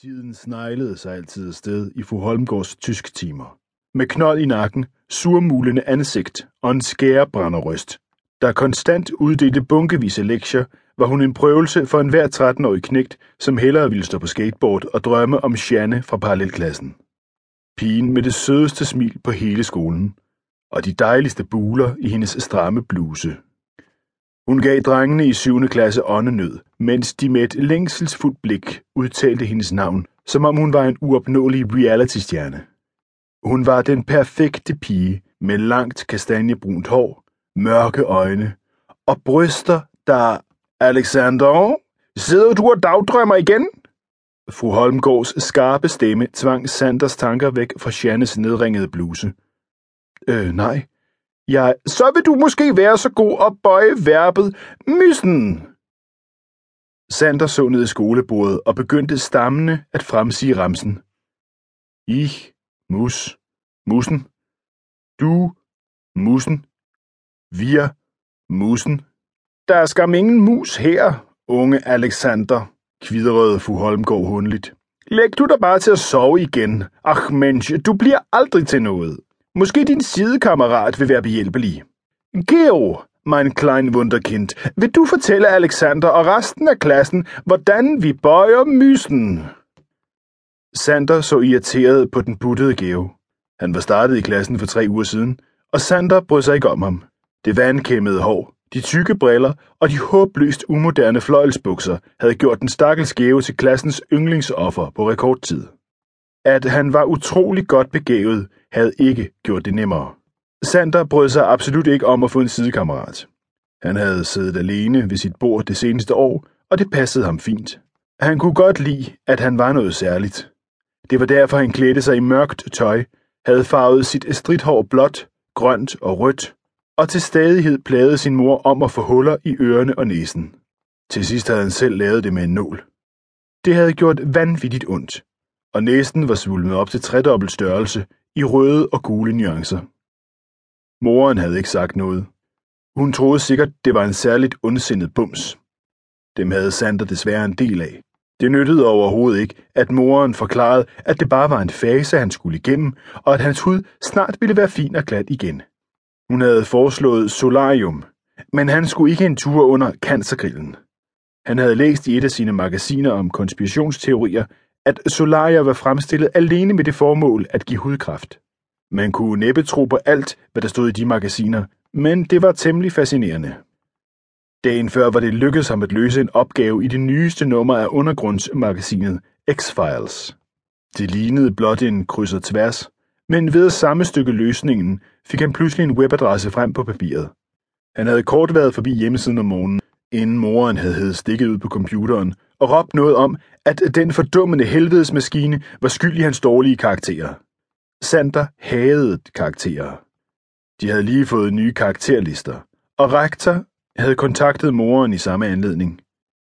Tiden sneglede sig altid afsted i fru Holmgårds tysktimer. Med knold i nakken, surmulende ansigt og en skærebrænderryst, der konstant uddelte bunkevis af lektier, var hun en prøvelse for enhver 13-årig knægt, som hellere ville stå på skateboard og drømme om Sjanne fra parallelklassen. Pigen med det sødeste smil på hele skolen, og de dejligste buler i hendes stramme bluse. Hun gav drengene i 7. klasse åndenød, mens de med et længselsfuldt blik udtalte hendes navn, som om hun var en uopnåelig reality-stjerne. Hun var den perfekte pige med langt kastanjebrunt hår, mørke øjne og bryster, der... Alexander, sidder du og dagdrømmer igen? Fru Holmgårds skarpe stemme tvang Sanders tanker væk fra Jannes nedringede bluse. Øh, nej. Ja, Så vil du måske være så god at bøje verbet myssen. Sander så ned i skolebordet og begyndte stammende at fremsige ramsen. Ich, mus, mussen. Du, mussen. Wir, mussen. Der skal skam ingen mus her, unge Alexander, kvidrede fru Holmgaard hundligt. Læg du dig bare til at sove igen. Ach mensch, du bliver aldrig til noget. Måske din sidekammerat vil være behjælpelig. Geo, mein klein Wunderkind, vil du fortælle Alexander og resten af klassen, hvordan vi bøjer mysen? Sander så irriteret på den buttede Geo. Han var startet i klassen for tre uger siden, og Sander brød sig ikke om ham. Det vandkæmmede hår, de tykke briller og de håbløst umoderne fløjelsbukser havde gjort den stakkels Geo til klassens yndlingsoffer på rekordtid. At han var utrolig godt begavet, havde ikke gjort det nemmere. Sander brød sig absolut ikke om at få en sidekammerat. Han havde siddet alene ved sit bord det seneste år, og det passede ham fint. Han kunne godt lide, at han var noget særligt. Det var derfor, han klædte sig i mørkt tøj, havde farvet sit stridthår blåt, grønt og rødt, og til stadighed plagede sin mor om at få huller i ørerne og næsen. Til sidst havde han selv lavet det med en nål. Det havde gjort vanvittigt ondt, og næsten var svulmet op til tredobbelt størrelse i røde og gule nuancer. Moren havde ikke sagt noget. Hun troede sikkert, det var en særligt ondsindet bums. Dem havde Sander desværre en del af. Det nyttede overhovedet ikke, at moren forklarede, at det bare var en fase, han skulle igennem, og at hans hud snart ville være fin og glat igen. Hun havde foreslået solarium, men han skulle ikke en tur under cancergrillen. Han havde læst i et af sine magasiner om konspirationsteorier, at solarier var fremstillet alene med det formål at give hudkræft. Man kunne næppe tro på alt, hvad der stod i de magasiner, men det var temmelig fascinerende. Dagen før var det lykkedes ham at løse en opgave i det nyeste nummer af undergrundsmagasinet X-Files. Det lignede blot en kryds og tværs, men ved samme stykke løsningen fik han pludselig en webadresse frem på papiret. Han havde kort været forbi hjemmesiden om morgenen, inden moren havde stikket ud på computeren og råbt noget om, at den fordummende helvedesmaskine var skyld i hans dårlige karakterer. Sander hadede karakterer. De havde lige fået nye karakterlister, og rektor havde kontaktet moren i samme anledning.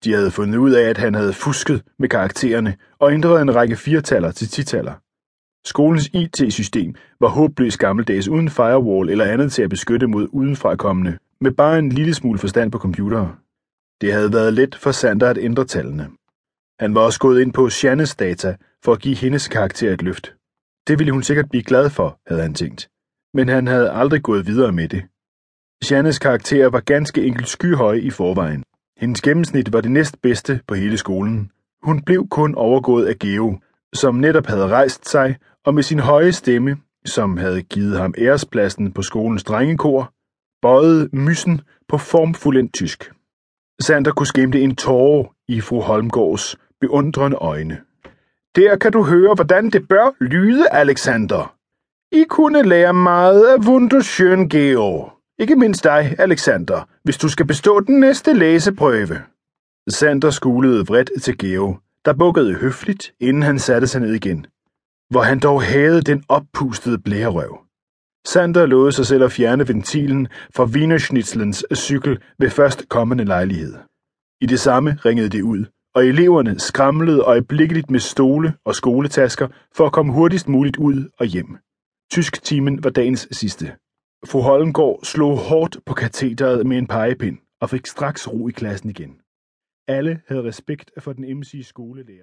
De havde fundet ud af, at han havde fusket med karaktererne og ændret en række firtaller til titaller. Skolens IT-system var håbløst gammeldags uden firewall eller andet til at beskytte mod udenfrakommende, med bare en lille smule forstand på computere. Det havde været let for Sander at ændre tallene. Han var også gået ind på Shannes data for at give hendes karakter et løft. Det ville hun sikkert blive glad for, havde han tænkt. Men han havde aldrig gået videre med det. Shannes karakter var ganske enkelt skyhøje i forvejen. Hendes gennemsnit var det næstbedste på hele skolen. Hun blev kun overgået af Geo, som netop havde rejst sig, og med sin høje stemme, som havde givet ham ærespladsen på skolens drengekor, bøjede myssen på formfuldendt tysk. Sander kunne skimte en tåre i fru Holmgårds beundrende øjne. Der kan du høre, hvordan det bør lyde, Alexander. I kunne lære meget af Wunderschön Geo. Ikke mindst dig, Alexander, hvis du skal bestå den næste læseprøve. Sander skulede vredt til Geo, der bukkede høfligt, inden han satte sig ned igen. Hvor han dog havde den oppustede blærerøv. Sander lovede sig selv at fjerne ventilen fra Wienerschnitzlens cykel ved først kommende lejlighed. I det samme ringede det ud, og eleverne skramlede øjeblikkeligt med stole og skoletasker for at komme hurtigst muligt ud og hjem. Tysk-timen var dagens sidste. Fru Holmgaard slog hårdt på katheteret med en pegepind og fik straks ro i klassen igen. Alle havde respekt for den emsige skolelærer.